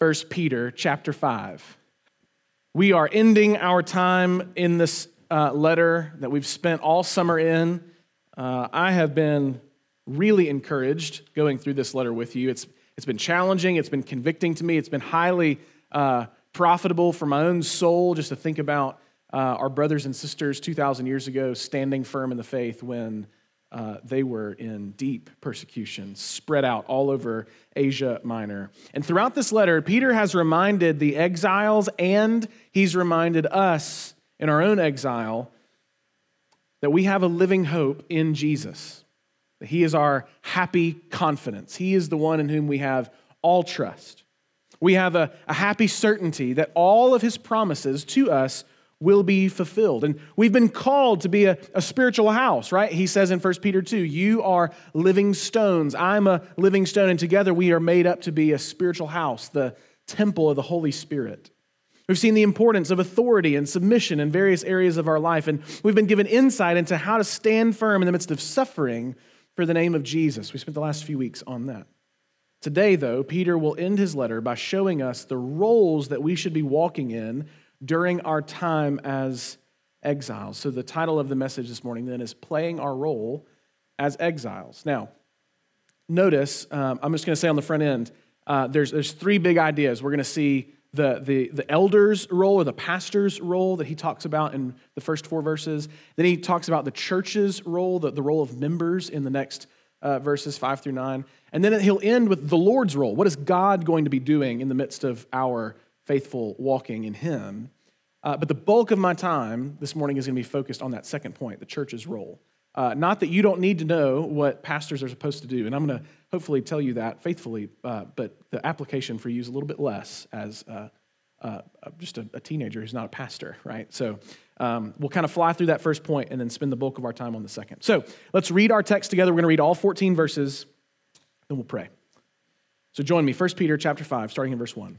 1 Peter chapter 5. We are ending our time in this uh, letter that we've spent all summer in. Uh, I have been really encouraged going through this letter with you. It's, it's been challenging, it's been convicting to me, it's been highly uh, profitable for my own soul just to think about uh, our brothers and sisters 2,000 years ago standing firm in the faith when uh, they were in deep persecution, spread out all over Asia Minor. And throughout this letter, Peter has reminded the exiles and he's reminded us in our own exile that we have a living hope in Jesus. That he is our happy confidence. He is the one in whom we have all trust. We have a, a happy certainty that all of his promises to us will be fulfilled. And we've been called to be a, a, spiritual house, right? He says in 1 Peter 2, You are living stones. I'm a living stone, and together we are made up to be a spiritual house, the temple of the Holy Spirit. We've seen the importance of authority and submission in various areas of our life, and we've been given insight into how to stand firm in the midst of suffering for the name of Jesus. We spent the last few weeks on that. Today, though, Peter will end his letter by showing us the roles that we should be walking in during our time as exiles. So, the title of the message this morning then is Playing Our Role as Exiles. Now, notice, um, I'm just going to say on the front end, uh, there's, there's three big ideas. We're going to see the, the, the elder's role or the pastor's role that he talks about in the first four verses. Then he talks about the church's role, the, the role of members in the next uh, verses five through nine. And then he'll end with the Lord's role. What is God going to be doing in the midst of our faithful walking in Him. Uh, but the bulk of my time this morning is going to be focused on that second point, the church's role. Uh, not that you don't need to know what pastors are supposed to do, and I'm going to hopefully tell you that faithfully, uh, but the application for you is a little bit less as uh, uh, just a, a, teenager who's not a pastor, right? So um, we'll kind of fly through that first point and then spend the bulk of our time on the second. So let's read our text together. We're going to read all 14 verses, then we'll pray. So join me, 1 Peter chapter 5, starting in verse 1.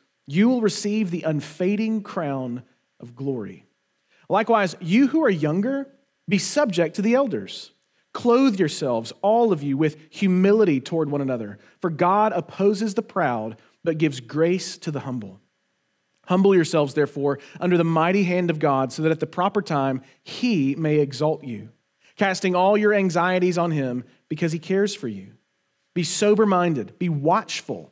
you will receive the unfading crown of glory. Likewise, you who are younger, be subject to the elders. Clothe yourselves, all of you, with humility toward one another, for God opposes the proud, but gives grace to the humble. Humble yourselves, therefore, under the mighty hand of God, so that at the proper time he may exalt you, casting all your anxieties on him because he cares for you. Be sober minded, be watchful.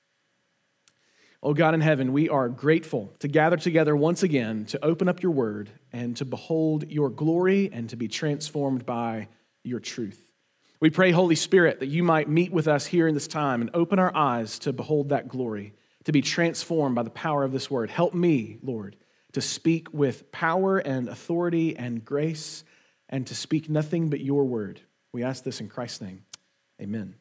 Oh God in heaven, we are grateful to gather together once again to open up your word and to behold your glory and to be transformed by your truth. We pray, Holy Spirit, that you might meet with us here in this time and open our eyes to behold that glory, to be transformed by the power of this word. Help me, Lord, to speak with power and authority and grace and to speak nothing but your word. We ask this in Christ's name. Amen.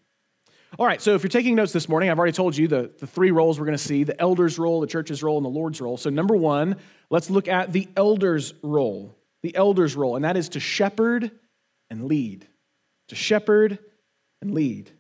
All right, so if you're taking notes this morning, I've already told you the, the three roles we're going to see the elder's role, the church's role, and the Lord's role. So, number one, let's look at the elder's role. The elder's role, and that is to shepherd and lead. To shepherd and lead.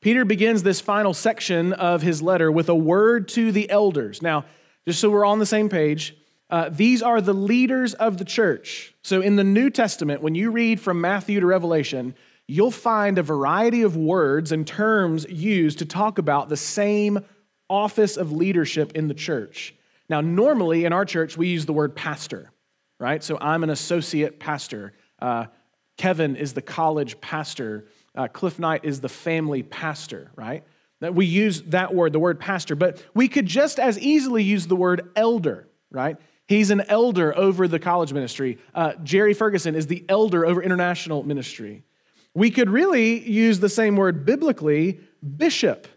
Peter begins this final section of his letter with a word to the elders. Now, just so we're on the same page, Uh, these are the leaders of the church. So in the New Testament, when you read from Matthew to Revelation, you'll find a variety of words and terms used to talk about the same office of leadership in the church. Now, normally in our church, we use the word pastor, right? So I'm an associate pastor. Uh, Kevin is the college pastor. Uh, Cliff Knight is the family pastor, right? That we use that word, the word pastor, but we could just as easily use the word elder, right? He's an elder over the college ministry. Uh, Jerry Ferguson is the elder over international ministry. We could really use the same word biblically, bishop.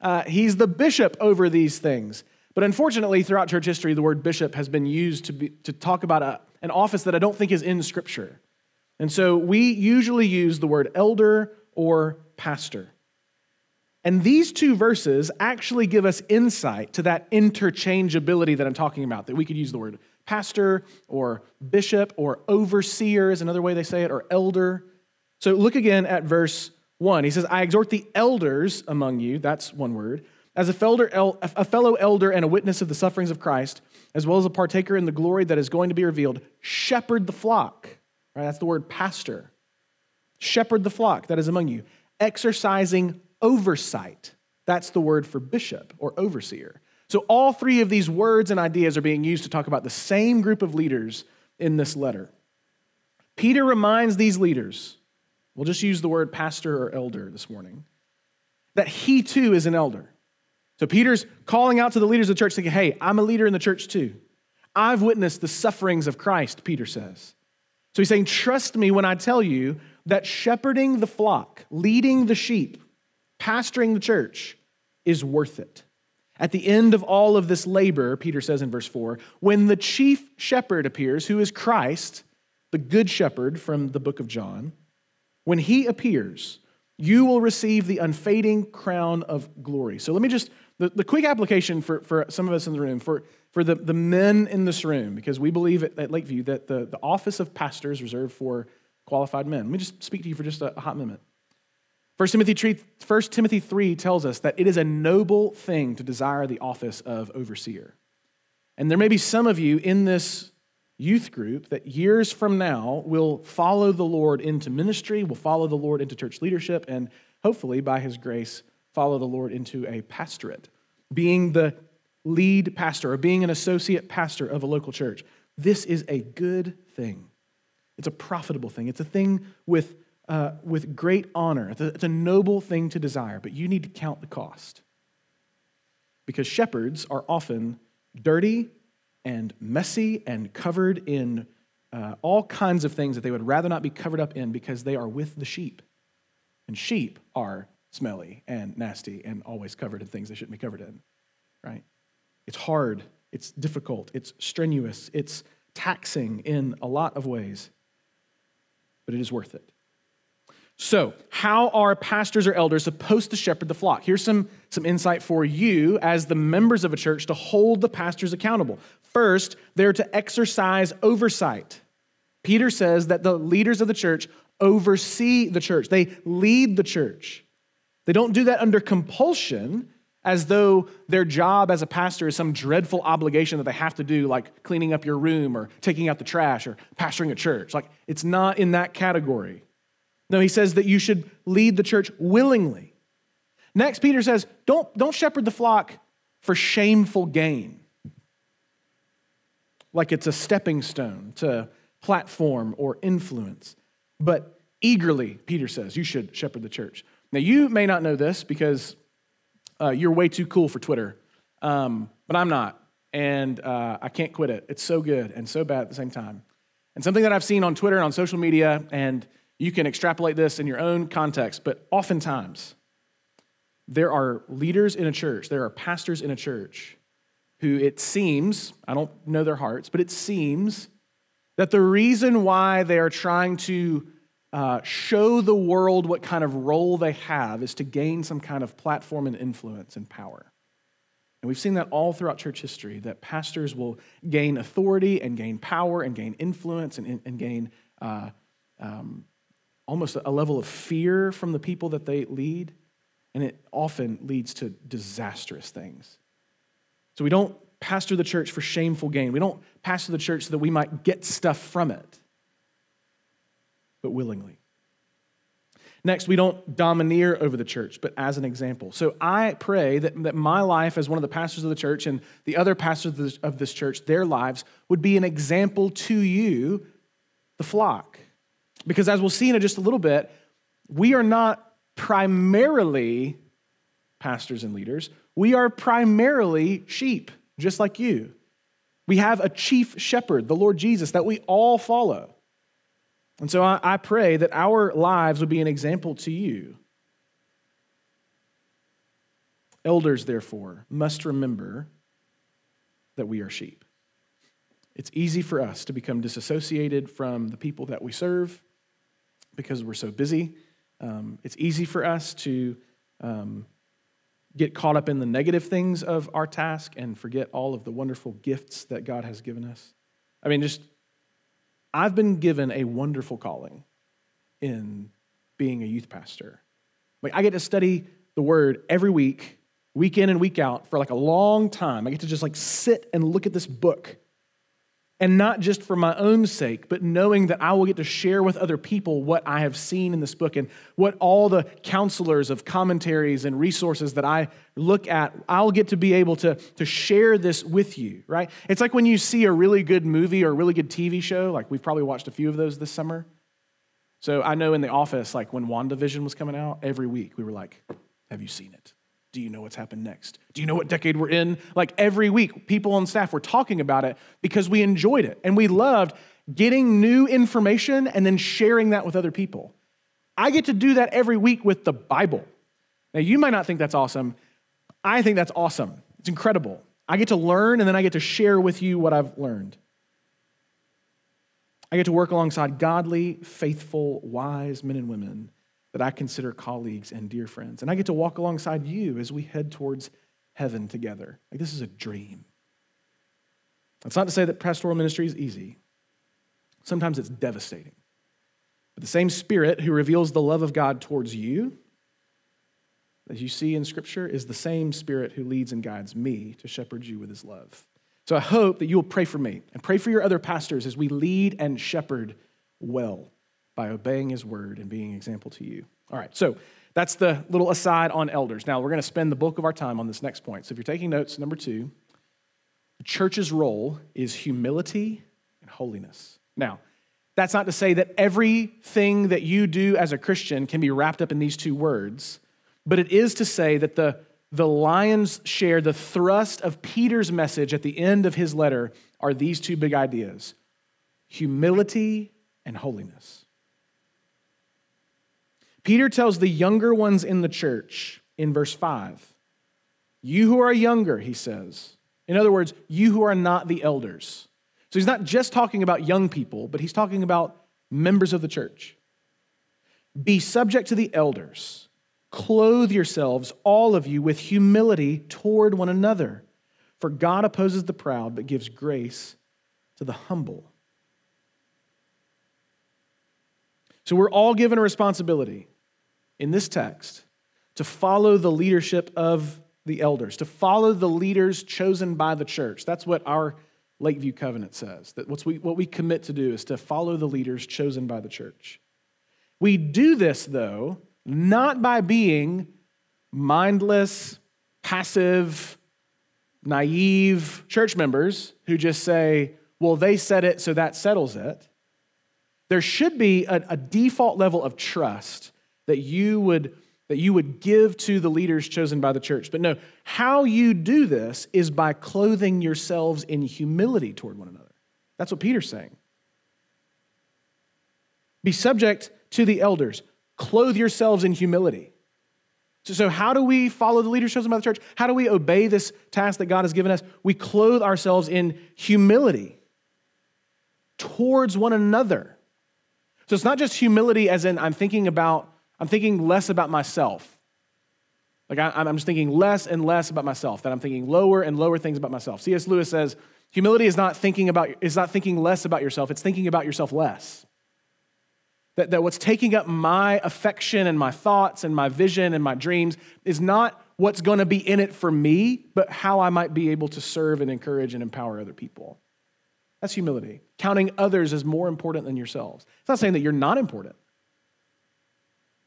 Uh, he's the bishop over these things. But unfortunately, throughout church history, the word bishop has been used to, be, to talk about a, an office that I don't think is in Scripture. And so we usually use the word elder or pastor. And these two verses actually give us insight to that interchangeability that I'm talking about, that we could use the word pastor or bishop or overseer is another way they say it, or elder. So look again at verse 1. He says, I exhort the elders among you, that's one word, as a, fellow elder and a witness of the sufferings of Christ, as well as a partaker in the glory that is going to be revealed, shepherd the flock. Right, that's the word pastor. Shepherd the flock that is among you, exercising oversight. That's the word for bishop or overseer. So, all three of these words and ideas are being used to talk about the same group of leaders in this letter. Peter reminds these leaders, we'll just use the word pastor or elder this morning, that he too is an elder. So, Peter's calling out to the leaders of the church, thinking, hey, I'm a leader in the church too. I've witnessed the sufferings of Christ, Peter says. So, he's saying, trust me when I tell you that shepherding the flock, leading the sheep, pastoring the church is worth it. At the end of all of this labor, Peter says in verse 4, when the chief shepherd appears, who is Christ, the good shepherd from the book of John, when he appears, you will receive the unfading crown of glory. So let me just, the, the quick application for, for some of us in the room, for, for the, the men in this room, because we believe at, at Lakeview that the, the office of pastor is reserved for qualified men. Let me just speak to you for just a, a hot minute. 1 Timothy, 3, 1 Timothy 3 tells us that it is a noble thing to desire the office of overseer. And there may be some of you in this youth group that years from now will follow the Lord into ministry, will follow the Lord into church leadership, and hopefully, by His grace, follow the Lord into a pastorate, being the lead pastor or being an associate pastor of a local church. This is a good thing. It's a profitable thing. It's a thing with uh, with great honor. It's a, it's a noble thing to desire, but you need to count the cost. Because shepherds are often dirty and messy and covered in uh, all kinds of things that they would rather not be covered up in because they are with the sheep. And sheep are smelly and nasty and always covered in things they shouldn't be covered in, right? It's hard, it's difficult, it's strenuous, it's taxing in a lot of ways, but it is worth it. So, how are pastors or elders supposed to shepherd the flock? Here's some, some insight for you as the members of a church to hold the pastors accountable. First, they're to exercise oversight. Peter says that the leaders of the church oversee the church, they lead the church. They don't do that under compulsion, as though their job as a pastor is some dreadful obligation that they have to do, like cleaning up your room or taking out the trash or pastoring a church. Like, it's not in that category. No, he says that you should lead the church willingly. Next, Peter says, don't, don't shepherd the flock for shameful gain. Like it's a stepping stone to platform or influence. But eagerly, Peter says, you should shepherd the church. Now, you may not know this because uh, you're way too cool for Twitter, um, but I'm not. And uh, I can't quit it. It's so good and so bad at the same time. And something that I've seen on Twitter and on social media, and you can extrapolate this in your own context, but oftentimes there are leaders in a church, there are pastors in a church who it seems, I don't know their hearts, but it seems that the reason why they are trying to uh, show the world what kind of role they have is to gain some kind of platform and influence and power. And we've seen that all throughout church history that pastors will gain authority and gain power and gain influence and, and gain uh, um, almost a level of fear from the people that they lead, and it often leads to disastrous things. So we don't pastor the church for shameful gain. We don't pastor the church so that we might get stuff from it, but willingly. Next, we don't domineer over the church, but as an example. So I pray that, that my life as one of the pastors of the church and the other pastors of this, of this church, their lives would be an example to you, the flock. Because as we'll see in just a little bit, we are not primarily pastors and leaders, we are primarily sheep, just like you. We have a chief shepherd, the Lord Jesus, that we all follow. And so I, I pray that our lives would be an example to you. Elders, therefore, must remember that we are sheep. It's easy for us to become disassociated from the people that we serve because we're so busy. Um, it's easy for us to um, get caught up in the negative things of our task and forget all of the wonderful gifts that God has given us. I mean, just I've been given a wonderful calling in being a youth pastor. Like, I get to study the word every week, week in and week out, for like a long time. I get to just like sit and look at this book and not just for my own sake, but knowing that I will get to share with other people what I have seen in this book and what all the counselors of commentaries and resources that I look at, I'll get to be able to, to share this with you, right? It's like when you see a really good movie or a really good TV show, like we've probably watched a few of those this summer. So I know in the office, like when WandaVision was coming out, every week we were like, Have you seen it? Do you know what's happened next? Do you know what decade we're in? Like every week, people on staff were talking about it because we enjoyed it and we loved getting new information and then sharing that with other people. I get to do that every week with the Bible. Now, you might not think that's awesome. I think that's awesome. It's incredible. I get to learn and then I get to share with you what I've learned. I get to work alongside godly, faithful, wise men and women that I consider colleagues and dear friends. And I get to walk alongside you as we head towards heaven together. Like, this is a dream. That's not to say that pastoral ministry is easy, sometimes it's devastating. But the same Spirit who reveals the love of God towards you, as you see in Scripture, is the same Spirit who leads and guides me to shepherd you with his love. So I hope that you will pray for me and pray for your other pastors as we lead and shepherd well by obeying his word and being an example to you. All right, so that's the little aside on elders. Now, we're going to spend the bulk of our time on this next point. So if you're taking notes, number two, the church's role is humility and holiness. Now, that's not to say that everything that you do as a Christian can be wrapped up in these two words, but it is to say that the, the lion's share, the thrust of Peter's message at the end of his letter are these two big ideas humility and holiness. Peter tells the younger ones in the church in verse 5 You who are younger, he says. In other words, you who are not the elders. So he's not just talking about young people, but he's talking about members of the church. Be subject to the elders. Clothe yourselves, all of you, with humility toward one another. For God opposes the proud, but gives grace to the humble. So we're all given a responsibility in this text to follow the leadership of the elders, to follow the leaders chosen by the church. That's what our Lakeview Covenant says. That what's we, what we commit to do is to follow the leaders chosen by the church. We do this, though, not by being mindless, passive, naive church members who just say, well, they said it, so that settles it. There should be a, a default level of trust that you would that you would give to the leaders chosen by the church. But no, how you do this is by clothing yourselves in humility toward one another. That's what Peter's saying. Be subject to the elders. Clothe yourselves in humility. So, so, how do we follow the leaders chosen by the church? How do we obey this task that God has given us? We clothe ourselves in humility towards one another. So it's not just humility as in I'm thinking about I'm thinking less about myself. Like I, am just thinking less and less about myself, that I'm thinking lower and lower things about myself. C.S. Lewis says, humility is not thinking about is not thinking less about yourself, it's thinking about yourself less. That, that what's taking up my affection and my thoughts and my vision and my dreams is not what's going to be in it for me, but how I might be able to serve and encourage and empower other people. That's humility, counting others as more important than yourselves. It's not saying that you're not important,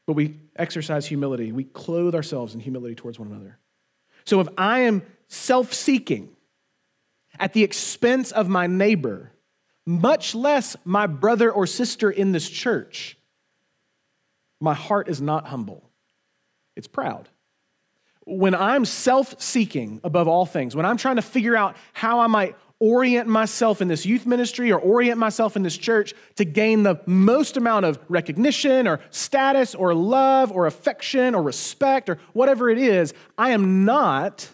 but we exercise humility. We clothe ourselves in humility towards one another. So if I am self seeking at the expense of my neighbor, much less my brother or sister in this church, my heart is not humble, it's proud. When I'm self seeking above all things, when I'm trying to figure out how I might orient myself in this youth ministry or orient myself in this church to gain the most amount of recognition or status or love or affection or respect or whatever it is, I am not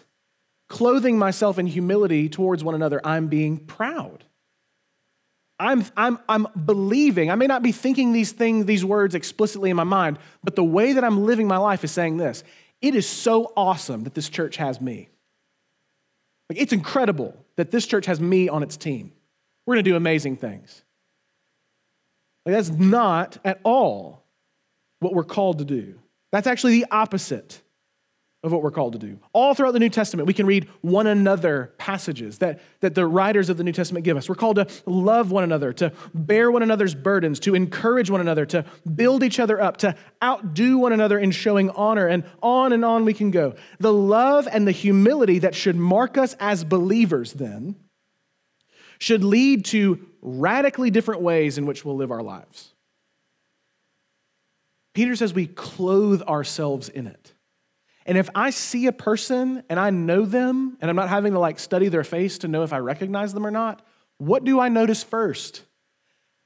clothing myself in humility towards one another. I'm being proud. I'm, I'm, I'm believing. I may not be thinking these things, these words explicitly in my mind, but the way that I'm living my life is saying this It is so awesome that this church has me. Like, it's incredible that this church has me on its team. We're going to do amazing things. Like, that's not at all what we're called to do. That's actually the opposite of what we're called to do. All throughout the New Testament, we can read one another passages that, that the writers of the New Testament give us. We're called to love one another, to bear one another's burdens, to encourage one another, to build each other up, to outdo one another in showing honor, and on and on we can go. The love and the humility that should mark us as believers, then, should lead to radically different ways in which we'll live our lives. Peter says we clothe ourselves in it. And if I see a person and I know them and I'm not having to like study their face to know if I recognize them or not, what do I notice first?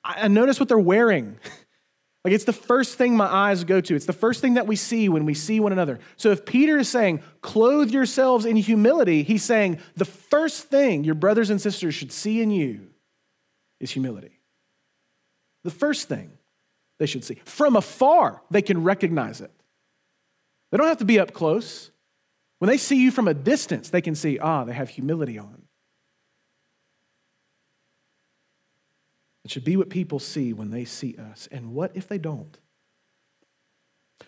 I notice what they're wearing. like it's the first thing my eyes go to. It's the first thing that we see when we see one another. So if Peter is saying, clothe yourselves in humility, he's saying the first thing your brothers and sisters should see in you is humility. The first thing they should see. From afar, they can recognize it. They don't have to be up close. When they see you from a distance, they can see, ah, they have humility on. It should be what people see when they see us. And what if they don't?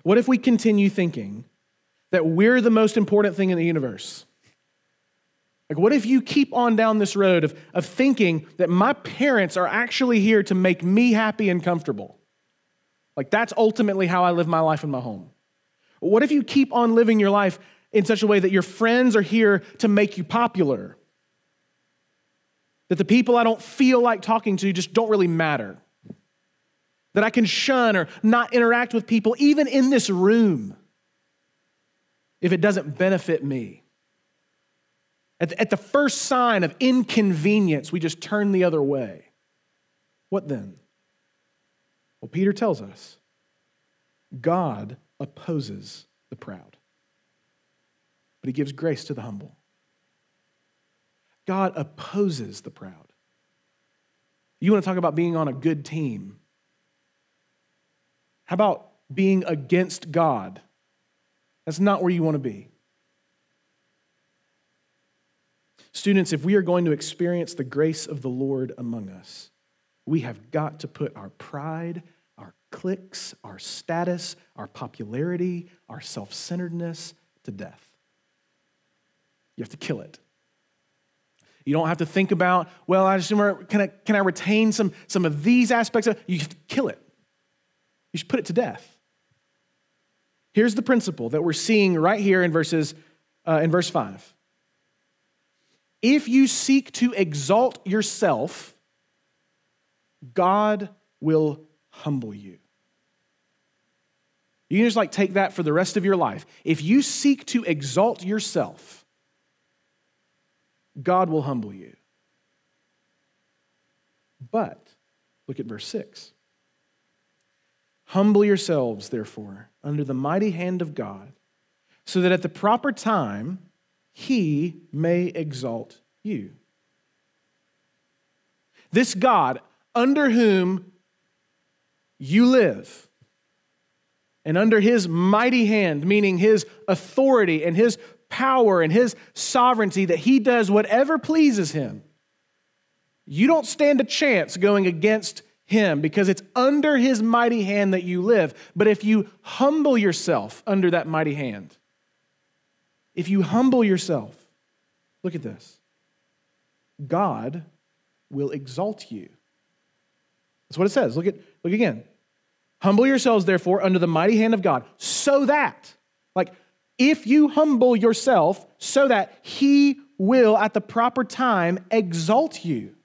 What if we continue thinking that we're the most important thing in the universe? Like, what if you keep on down this road of, of thinking that my parents are actually here to make me happy and comfortable? Like, that's ultimately how I live my life in my home. What if you keep on living your life in such a way that your friends are here to make you popular? That the people I don't feel like talking to just don't really matter? That I can shun or not interact with people, even in this room, if it doesn't benefit me? At the first sign of inconvenience, we just turn the other way. What then? Well, Peter tells us God opposes the proud, but he gives grace to the humble. God opposes the proud. You want to talk about being on a good team? How about being against God? That's not where you want to be. Students, if we are going to experience the grace of the Lord among us, we have got to put our pride cliques, our status, our popularity, our self centeredness to death. You have to kill it. You don't have to think about, well, I just can I, can I retain some, some of these aspects? Of, you have to kill it. You should put it to death. Here's the principle that we're seeing right here in verses uh, in verse 5. If you seek to exalt yourself, God will humble you. You can just like take that for the rest of your life. If you seek to exalt yourself, God will humble you. But look at verse 6. Humble yourselves, therefore, under the mighty hand of God, so that at the proper time he may exalt you. This God, under whom you live, and under his mighty hand, meaning his authority and his power and his sovereignty, that he does whatever pleases him, you don't stand a chance going against him because it's under his mighty hand that you live. But if you humble yourself under that mighty hand, if you humble yourself, look at this God will exalt you. That's what it says. Look at look again. Humble yourselves therefore under the mighty hand of God, so that like if you humble yourself so that he will at the proper time exalt you.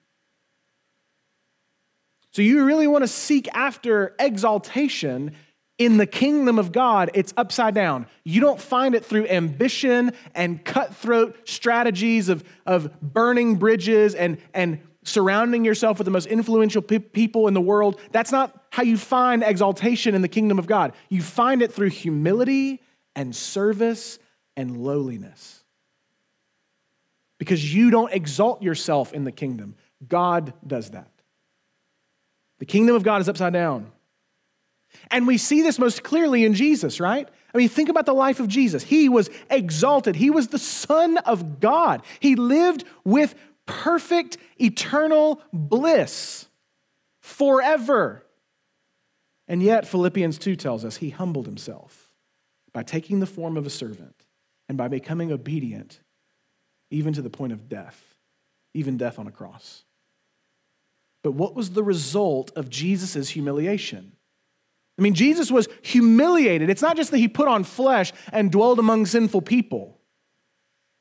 So you really want to seek after exaltation in the kingdom of God, it's upside down. You don't find it through ambition and cutthroat strategies of, of burning bridges and, and surrounding yourself with the most influential pe- people in the world. That's not how you find exaltation in the kingdom of God. You find it through humility and service and lowliness. Because you don't exalt yourself in the kingdom, God does that. The kingdom of God is upside down. And we see this most clearly in Jesus, right? I mean, think about the life of Jesus. He was exalted, he was the Son of God. He lived with perfect eternal bliss forever. And yet, Philippians 2 tells us he humbled himself by taking the form of a servant and by becoming obedient even to the point of death, even death on a cross. But what was the result of Jesus' humiliation? I mean, Jesus was humiliated. It's not just that he put on flesh and dwelled among sinful people.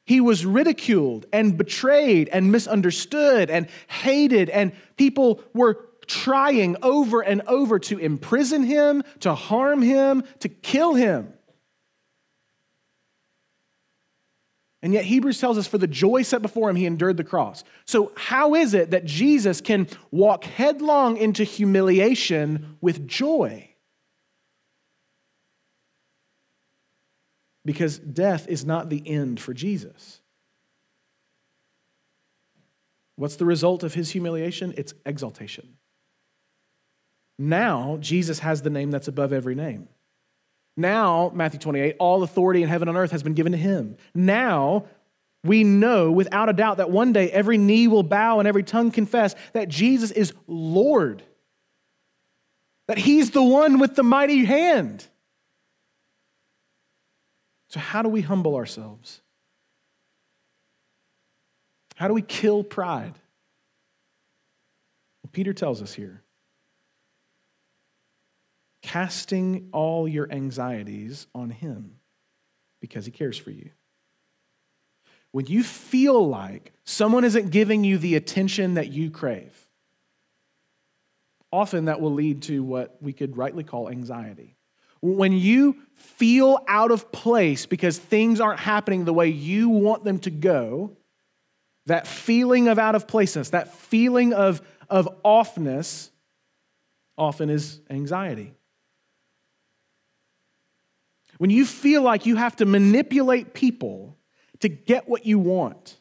He was ridiculed and betrayed and misunderstood and hated, and people were trying over and over to imprison him, to harm him, to kill him. And yet, Hebrews tells us for the joy set before him, he endured the cross. So, how is it that Jesus can walk headlong into humiliation with joy? Because death is not the end for Jesus. What's the result of his humiliation? It's exaltation. Now, Jesus has the name that's above every name. Now, Matthew 28, all authority in heaven and earth has been given to him. Now, we know without a doubt that one day every knee will bow and every tongue confess that Jesus is Lord, that he's the one with the mighty hand. So, how do we humble ourselves? How do we kill pride? Well, Peter tells us here casting all your anxieties on Him because He cares for you. When you feel like someone isn't giving you the attention that you crave, often that will lead to what we could rightly call anxiety. When you feel out of place because things aren't happening the way you want them to go, that feeling of out of placeness, that feeling of, of offness, often is anxiety. When you feel like you have to manipulate people to get what you want,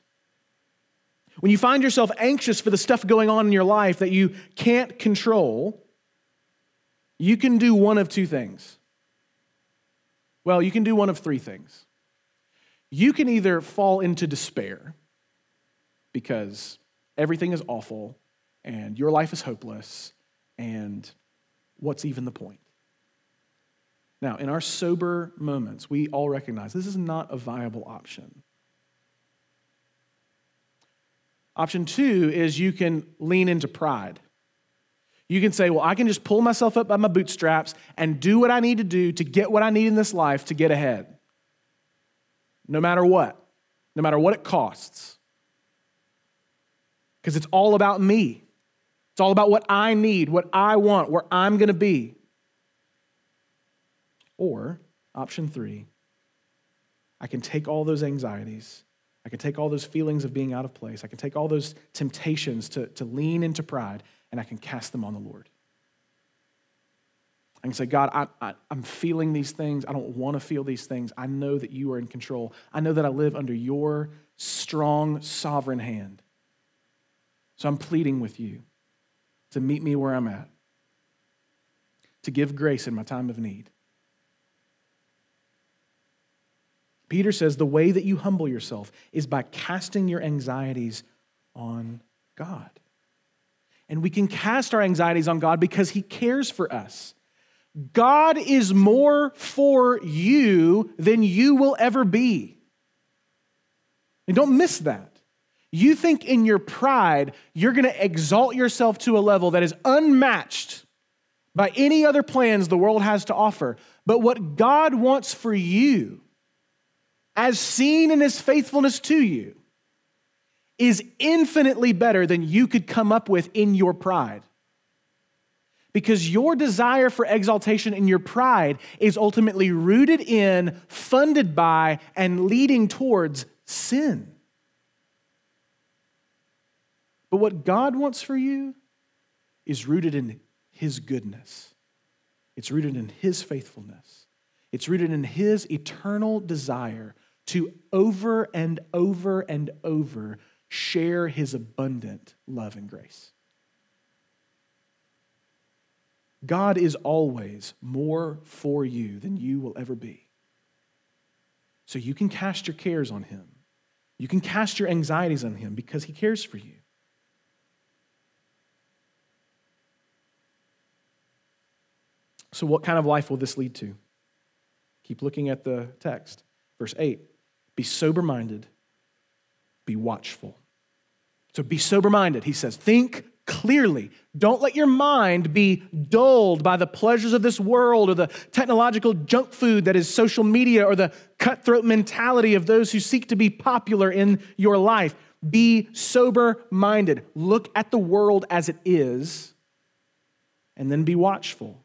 when you find yourself anxious for the stuff going on in your life that you can't control, you can do one of two things. Well, you can do one of three things. You can either fall into despair because everything is awful and your life is hopeless, and what's even the point? Now, in our sober moments, we all recognize this is not a viable option. Option two is you can lean into pride. You can say, well, I can just pull myself up by my bootstraps and do what I need to do to get what I need in this life to get ahead. No matter what, no matter what it costs. Because it's all about me. It's all about what I need, what I want, where I'm going to be. Or, option three, I can take all those anxieties, I can take all those feelings of being out of place, I can take all those temptations to, to lean into pride, and I can cast them on the Lord. I can say, God, I, I, I'm feeling these things. I don't want to feel these things. I know that you are in control. I know that I live under your strong, sovereign hand. So I'm pleading with you to meet me where I'm at, to give grace in my time of need. Peter says the way that you humble yourself is by casting your anxieties on God. And we can cast our anxieties on God because He cares for us. God is more for you than you will ever be. And don't miss that. You think in your pride, you're going to exalt yourself to a level that is unmatched by any other plans the world has to offer. But what God wants for you, as seen in his faithfulness to you, is infinitely better than you could come up with in your pride. Because your desire for exaltation and your pride is ultimately rooted in, funded by, and leading towards sin. But what God wants for you is rooted in His goodness, it's rooted in His faithfulness, it's rooted in His eternal desire to over and over and over share His abundant love and grace. God is always more for you than you will ever be. So you can cast your cares on Him. You can cast your anxieties on Him because He cares for you. So, what kind of life will this lead to? Keep looking at the text. Verse 8 Be sober minded, be watchful. So, be sober minded, he says. Think clearly. Don't let your mind be dulled by the pleasures of this world or the technological junk food that is social media or the cutthroat mentality of those who seek to be popular in your life. Be sober minded. Look at the world as it is and then be watchful.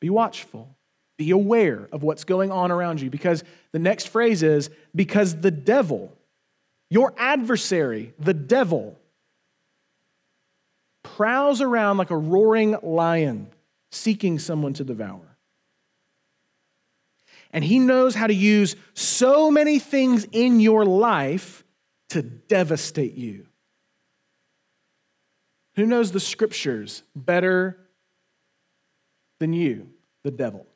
Be watchful. Be aware of what's going on around you because the next phrase is because the devil, your adversary, the devil, prowls around like a roaring lion seeking someone to devour. And he knows how to use so many things in your life to devastate you. Who knows the scriptures better than you? the devil.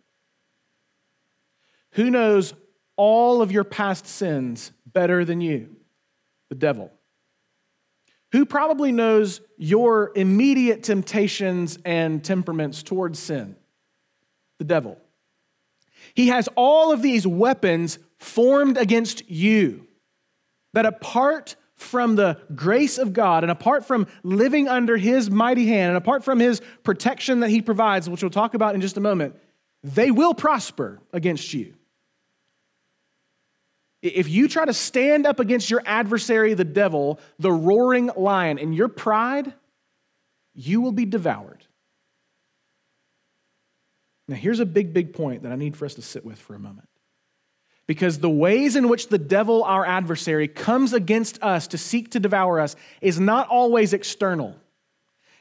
Who knows all of your past sins better than you? The devil. Who probably knows your immediate temptations and temperaments towards sin? The devil. He has all of these weapons formed against you that apart from the grace of God and apart from living under His mighty hand and apart from His protection that He provides, which we'll talk about in just a moment, they will prosper against you. If you try to stand up against your adversary, the devil, the roaring lion, in your pride, you will be devoured. Now, here's a big, big point that I need for us to sit with for a moment. Because the ways in which the devil, our adversary, comes against us to seek to devour us is not always external.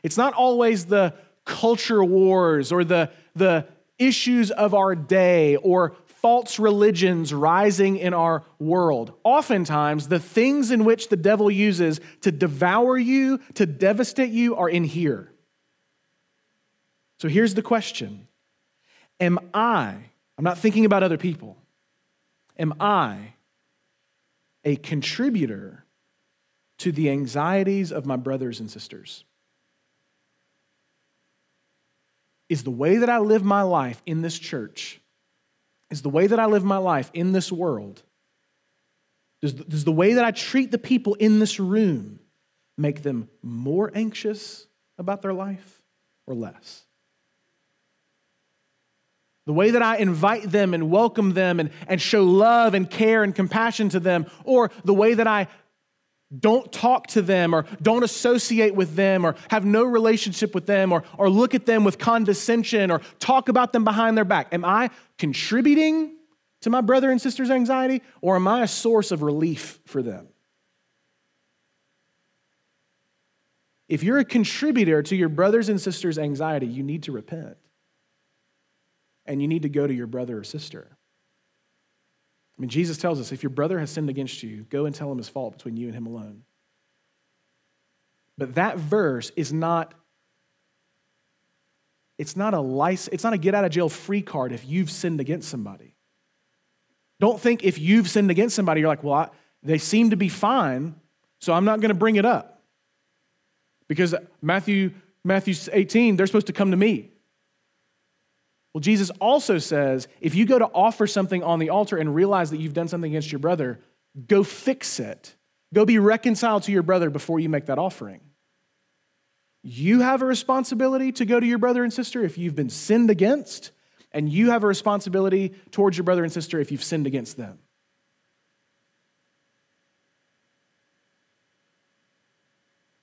It's not always the culture wars or the, the issues of our day or false religions rising in our world. Oftentimes, the things in which the devil uses to devour you, to devastate you, are in here. So here's the question Am I, I'm not thinking about other people, Am I a contributor to the anxieties of my brothers and sisters? Is the way that I live my life in this church, is the way that I live my life in this world, does, does the way that I treat the people in this room make them more anxious about their life or less? the way that I invite them and welcome them and, and show love and care and compassion to them, or the way that I don't talk to them or don't associate with them or have no relationship with them or, or look at them with condescension or talk about them behind their back. Am I contributing to my brother and sister's anxiety or am I a source of relief for them? If you're a contributor to your brother's and sister's anxiety, you need to repent and you need to go to your brother or sister. I mean, Jesus tells us if your brother has sinned against you, go and tell him his fault between you and him alone. But that verse is not it's not a license, it's not a get out of jail free card if you've sinned against somebody. Don't think if you've sinned against somebody, you're like, well, I, they seem to be fine, so I'm not going to bring it up. Because Matthew, Matthew 18, they're supposed to come to me. Well, Jesus also says if you go to offer something on the altar and realize that you've done something against your brother, Go fix it. Go be reconciled to your brother before you make that offering. You have a responsibility to go to your brother and sister if you've been sinned against, and you have a responsibility towards your brother and sister if you've sinned against them.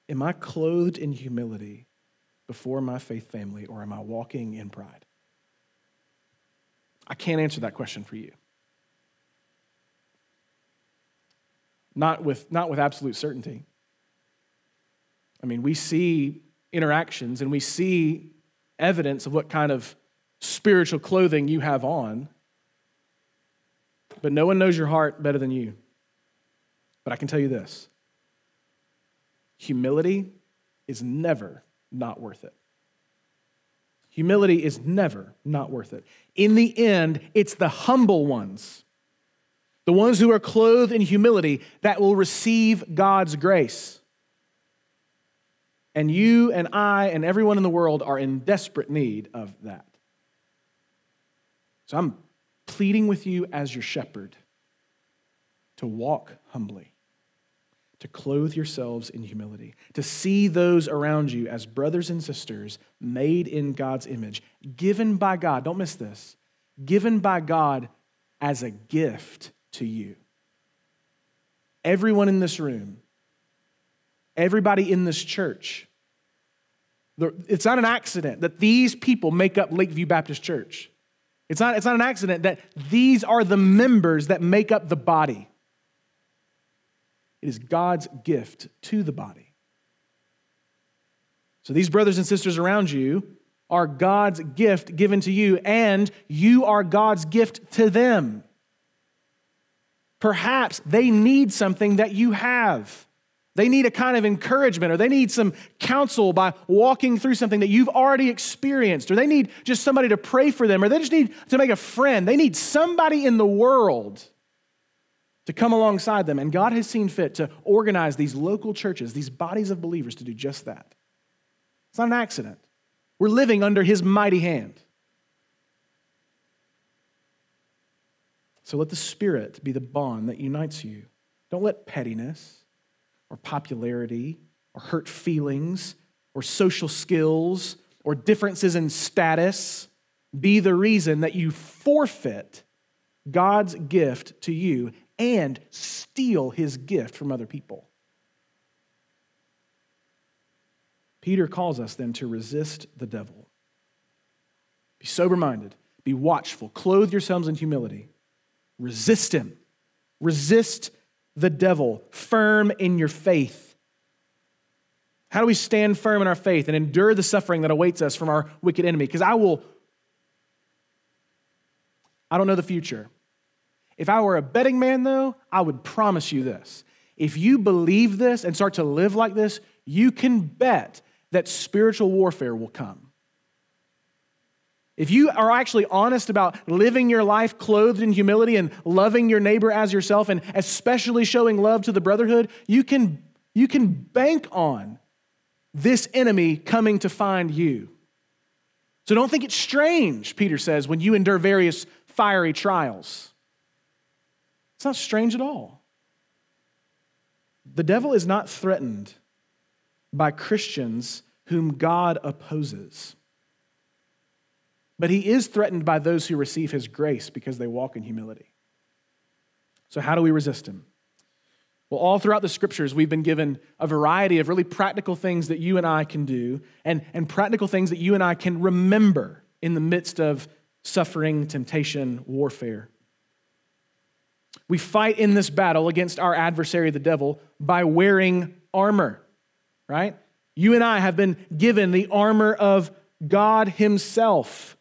Am I clothed in humility before my faith family, or am I walking in pride? I can't answer that question for you. Not with, not with absolute certainty. I mean, we see interactions and we see evidence of what kind of spiritual clothing you have on, but no one knows your heart better than you. But I can tell you this humility is never not worth it. Humility is never not worth it. In the end, it's the humble ones, the ones who are clothed in humility, that will receive God's grace. And you and I and everyone in the world are in desperate need of that. So I'm pleading with you as your shepherd to walk humbly to clothe yourselves in humility, to see those around you as brothers and sisters made in God's image, given by God. Don't miss this. Given by God as a gift to you. Everyone in this room, everybody in this church, it's not an accident that these people make up Lakeview Baptist Church. It's not, it's not an accident that these are the members that make up the body. It is God's gift to the body. So these brothers and sisters around you are God's gift given to you, and you are God's gift to them. Perhaps they need something that you have. They need a kind of encouragement, or they need some counsel by walking through something that you've already experienced, or they need just somebody to pray for them, or they just need to make a friend. They need somebody in the world to come alongside them. And God has seen fit to organize these local churches, these bodies of believers, to do just that. It's not an accident. We're living under His mighty hand. So let the Spirit be the bond that unites you. Don't let pettiness or popularity or hurt feelings or social skills or differences in status be the reason that you forfeit God's gift to you and steal his gift from other people. Peter calls us then to resist the devil. Be sober minded, be watchful, clothe yourselves in humility, resist him, resist the devil, firm in your faith. How do we stand firm in our faith and endure the suffering that awaits us from our wicked enemy? Because I will, I don't know the future. If I were a betting man, though, I would promise you this. If you believe this and start to live like this, you can bet that spiritual warfare will come. If you are actually honest about living your life clothed in humility and loving your neighbor as yourself, and especially showing love to the brotherhood, you can, you can bank on this enemy coming to find you. So don't think it's strange, Peter says, when you endure various fiery trials. It's not strange at all. The devil is not threatened by Christians whom God opposes. But he is threatened by those who receive his grace because they walk in humility. So, how do we resist him? Well, all throughout the scriptures, we've been given a variety of really practical things that you and I can do, and, and practical things that you and I can remember in the midst of suffering, temptation, warfare. We fight in this battle against our adversary, the devil, by wearing armor, right? You and I have been given the armor of God Himself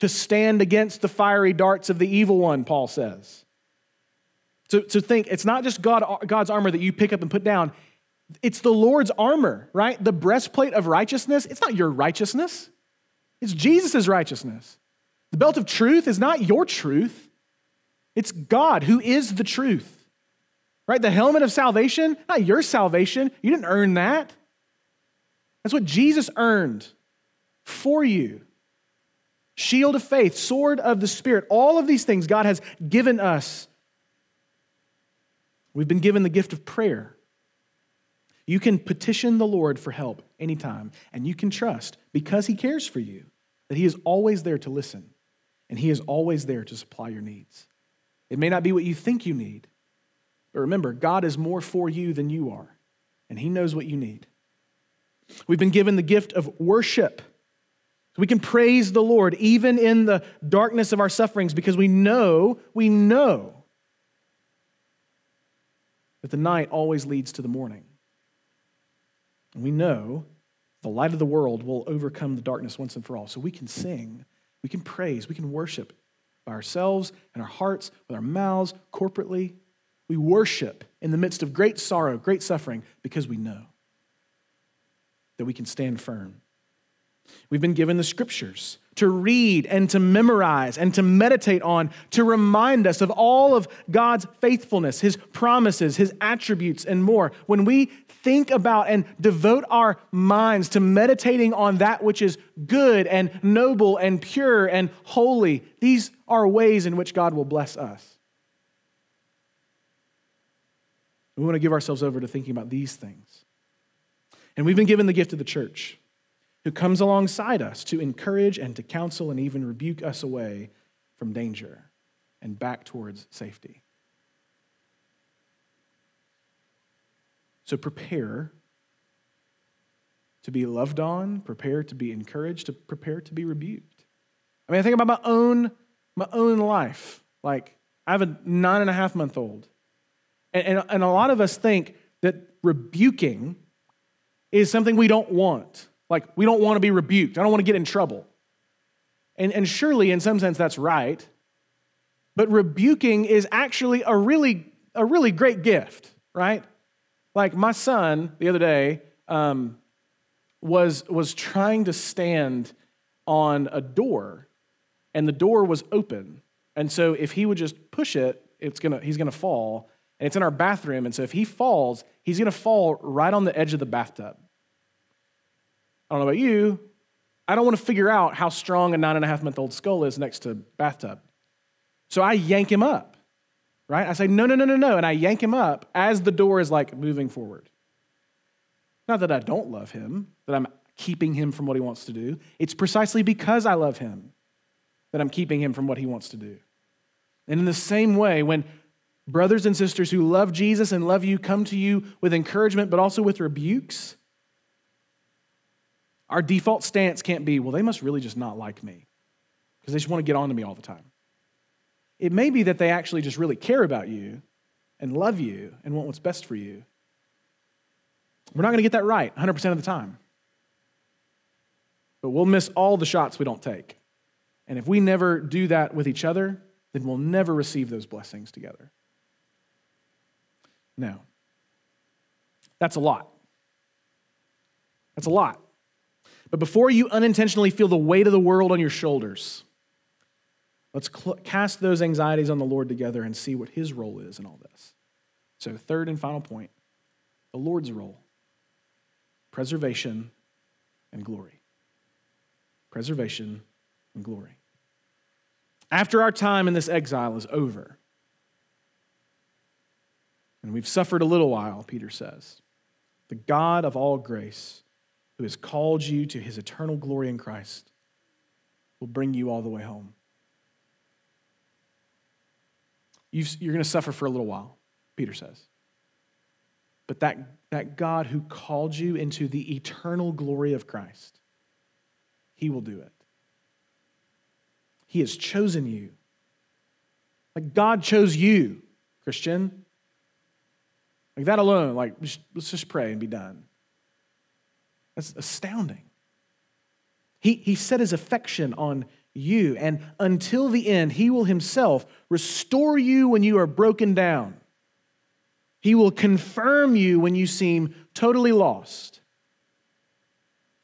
to stand against the fiery darts of the evil one, Paul says. So, so think, it's not just God, God's armor that you pick up and put down, it's the Lord's armor, right? The breastplate of righteousness, it's not your righteousness, it's Jesus' righteousness. The belt of truth is not your truth, it's God who is the truth. Right? The helmet of salvation, not your salvation. You didn't earn that. That's what Jesus earned for you. Shield of faith, sword of the Spirit, all of these things God has given us We've been given the gift of prayer. You can petition the Lord for help anytime, and you can trust, because He cares for you, that He is always there to listen, and He is always there to supply your needs. It may not be what you think you need, but remember, God is more for you than you are, and He knows what you need. We've been given the gift of worship. We can praise the Lord even in the darkness of our sufferings because we know, we know that the night always leads to the morning. And we know the light of the world will overcome the darkness once and for all. So we can sing, we can praise, we can worship by ourselves and our hearts, with our mouths, corporately. We worship in the midst of great sorrow, great suffering, because we know that we can stand firm. We've been given the scriptures to read and to memorize and to meditate on, to remind us of all of God's faithfulness, His promises, His attributes, and more. When we think about and devote our minds to meditating on that which is good and noble and pure and holy, these are ways in which God will bless us. We want to give ourselves over to thinking about these things. And we've been given the gift of the church who comes alongside us to encourage and to counsel and even rebuke us away from danger and back towards safety. So prepare to be loved on, prepare to be encouraged, to prepare to be rebuked. I mean, I think about my own, my own life. Like, I have a nine and a half month old. And, and, and a lot of us think that rebuking is something we don't want. Like, we don't want to be rebuked. I don't want to get in trouble. And, and surely, in some sense, that's right. But rebuking is actually a really, a really great gift, right? Like, my son the other day um, was, was trying to stand on a door, and the door was open. And so, if he would just push it, it's gonna, he's to fall. And it's in our bathroom. And so, if he falls, he's to fall right on the edge of the bathtub. I don't know about you. I don't want to figure out how strong a nine and a half month old skull is next to bathtub. So I yank him up, right? I say, no, no, no, no, no. And I yank him up as the door is like moving forward. Not that I don't love him, that I'm keeping him from what he wants to do. It's precisely because I love him that I'm keeping him from what he wants to do. And in the same way, when brothers and sisters who love Jesus and love you come to you with encouragement, but also with rebukes, our default stance can't be, well, they must really just not like me because they just want to get on to me all the time. It may be that they actually just really care about you and love you and want what's best for you. We're not going to get that right 100% of the time. But we'll miss all the shots we don't take. And if we never do that with each other, then we'll never receive those blessings together. Now, that's a lot. That's a lot. But before you unintentionally feel the weight of the world on your shoulders, let's cl- cast those anxieties on the Lord together and see what his role is in all this. So, third and final point the Lord's role preservation and glory. Preservation and glory. After our time in this exile is over, and we've suffered a little while, Peter says, the God of all grace who has called you to his eternal glory in Christ will bring you all the way home. You are going to suffer for a little while, Peter says. But that, that God who called you into the eternal glory of Christ, he will do it. He has chosen you. Like God chose you, Christian. Like that alone, like let's just pray and be done. That's astounding. He, he set his affection on you, and until the end, he will himself restore you when you are broken down. He will confirm you when you seem totally lost.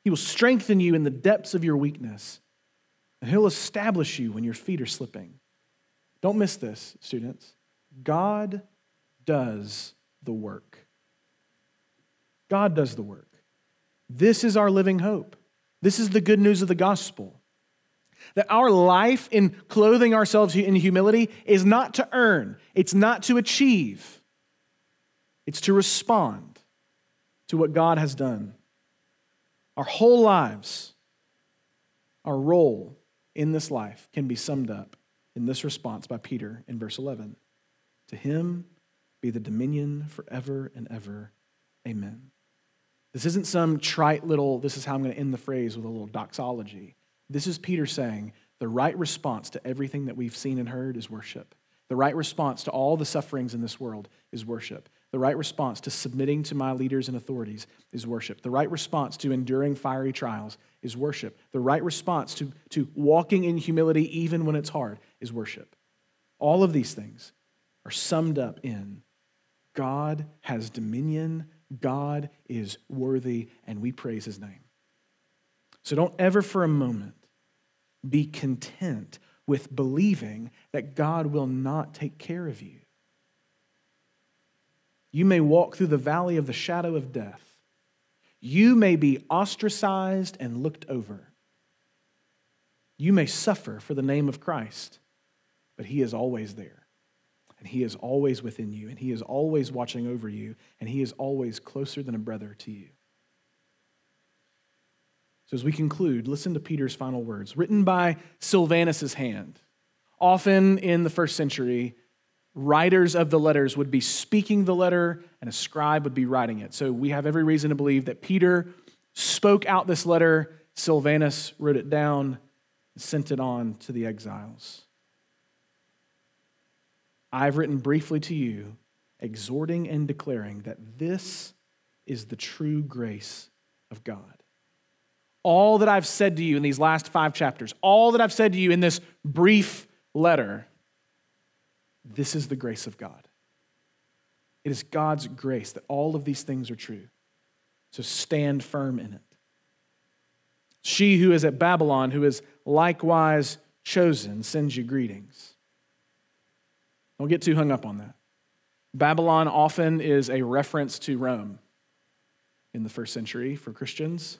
He will strengthen you in the depths of your weakness, and he'll establish you when your feet are slipping. Don't miss this, students. God does the work. God does the work. This is our living hope. This is the good news of the gospel. That our life in clothing ourselves in humility is not to earn, it's not to achieve, it's to respond to what God has done. Our whole lives, our role in this life can be summed up in this response by Peter in verse 11 To him be the dominion forever and ever. Amen. This isn't some trite little, this is how I'm going to end the phrase with a little doxology. This is Peter saying the right response to everything that we've seen and heard is worship. The right response to all the sufferings in this world is worship. The right response to submitting to my leaders and authorities is worship. The right response to enduring fiery trials is worship. The right response to, to walking in humility even when it's hard is worship. All of these things are summed up in God has dominion, God is worthy, and we praise his name. So don't ever for a moment be content with believing that God will not take care of you. You may walk through the valley of the shadow of death. You may be ostracized and looked over. You may suffer for the name of Christ, but He is always there. And He is always within you, and He is always watching over you, and He is always closer than a brother to you. So, as we conclude, listen to Peter's final words, written by Silvanus' hand. Often in the first century, writers of the letters would be speaking the letter and a scribe would be writing it. So, we have every reason to believe that Peter spoke out this letter, Silvanus wrote it down, and sent it on to the exiles. I've written briefly to you, exhorting and declaring that this is the true grace of God all that I've said to you in these last five chapters, all that I've said to you in this brief letter, this is the grace of God. It is God's grace that all of these things are true. So stand firm in it. She who is at Babylon, who is likewise chosen, sends you greetings. Don't get too hung up on that. Babylon often is a reference to Rome in the first century for Christians.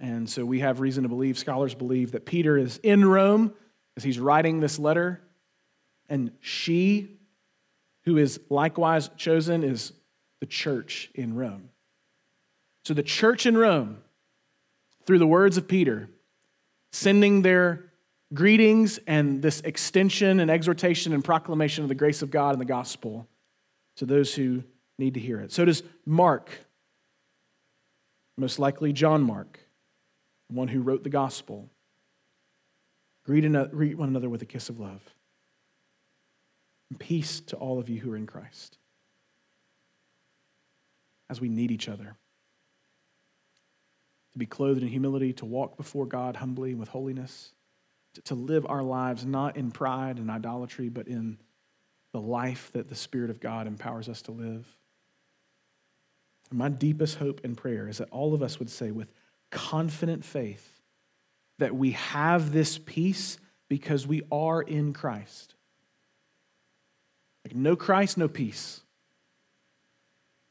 And so we have reason to believe, scholars believe, that Peter is in Rome as he's writing this letter. And she, who is likewise chosen, is the church in Rome. So the church in Rome, through the words of Peter, sending their greetings and this extension and exhortation and proclamation of the grace of God and the gospel to those who need to hear it. So does Mark, most likely John Mark one who wrote the gospel. Greet, one another with a kiss of love. And peace to all of you who are in Christ as we need each other. To be clothed in humility, to walk before God humbly and with holiness, to, to live our lives not in pride and idolatry, but in the life that the Spirit of God empowers us to live. And my deepest hope and prayer is that all of us would say with confident faith that we have this peace because we are in Christ. Like, no Christ, no peace.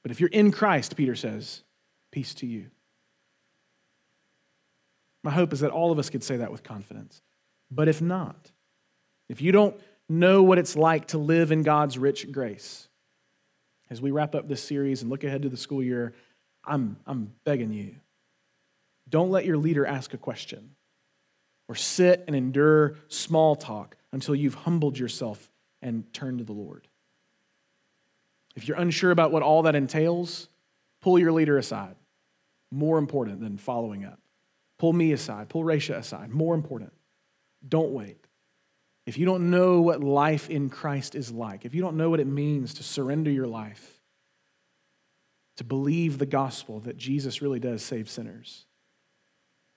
But if you're in Christ, Peter says, peace to you. My hope is that all of us could say that with confidence. But if not, if you don't know what it's like to live in God's rich grace, as we wrap up this series and look ahead to the school year, I'm, I'm begging you don't let your leader ask a question or sit and endure small talk until you've humbled yourself and turned to the Lord. If you're unsure about what all that entails, pull your leader aside. More important than following up. Pull me aside, pull Raisha aside. More important. Don't wait. If you don't know what life in Christ is like, if you don't know what it means to surrender your life, to believe the gospel that Jesus really does save sinners,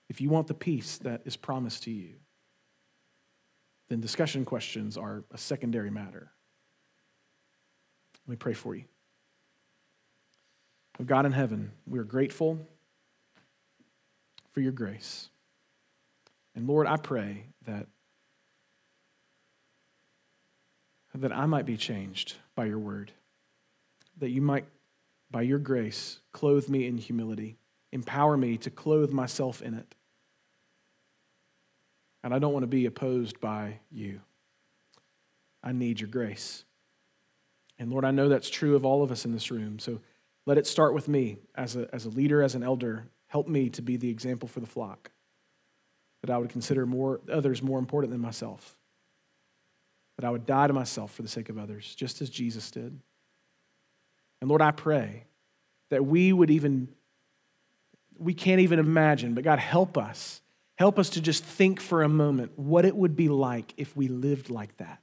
if you want the peace that is promised to you, then discussion questions are a secondary matter. Let me pray for you. Oh God in heaven, we are grateful for your grace. And Lord, I pray that, that I might be changed by your word, that you might, by your grace, clothe me in humility Empower me to clothe myself in it. And I don't want to be opposed by you. I need your grace. And Lord, I know that's true of all of us in this room. So let it start with me as a, as a leader, as an elder. Help me to be the example for the flock, that I would consider more, others more important than myself, that I would die to myself for the sake of others, just as Jesus did. And Lord, I pray that we would even, we can't even imagine, but God, help us. Help us to just think for a moment what it would be like if we lived like that.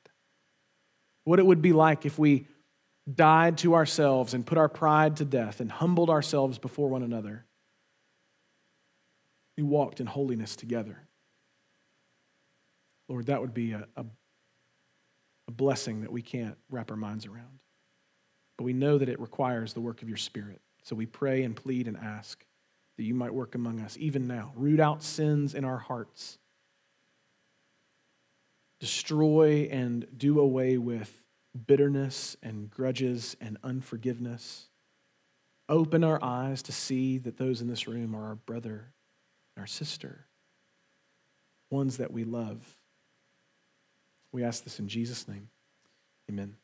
What it would be like if we died to ourselves and put our pride to death and humbled ourselves before one another. We walked in holiness together. Lord, that would be a, a, a, blessing that we can't wrap our minds around. But we know that it requires the work of your Spirit. So we pray and plead and ask that you might work among us even now. Root out sins in our hearts, destroy and do away with bitterness and grudges and unforgiveness. Open our eyes to see that those in this room are our brother and our sister, ones that we love. We ask this in Jesus' name. Amen.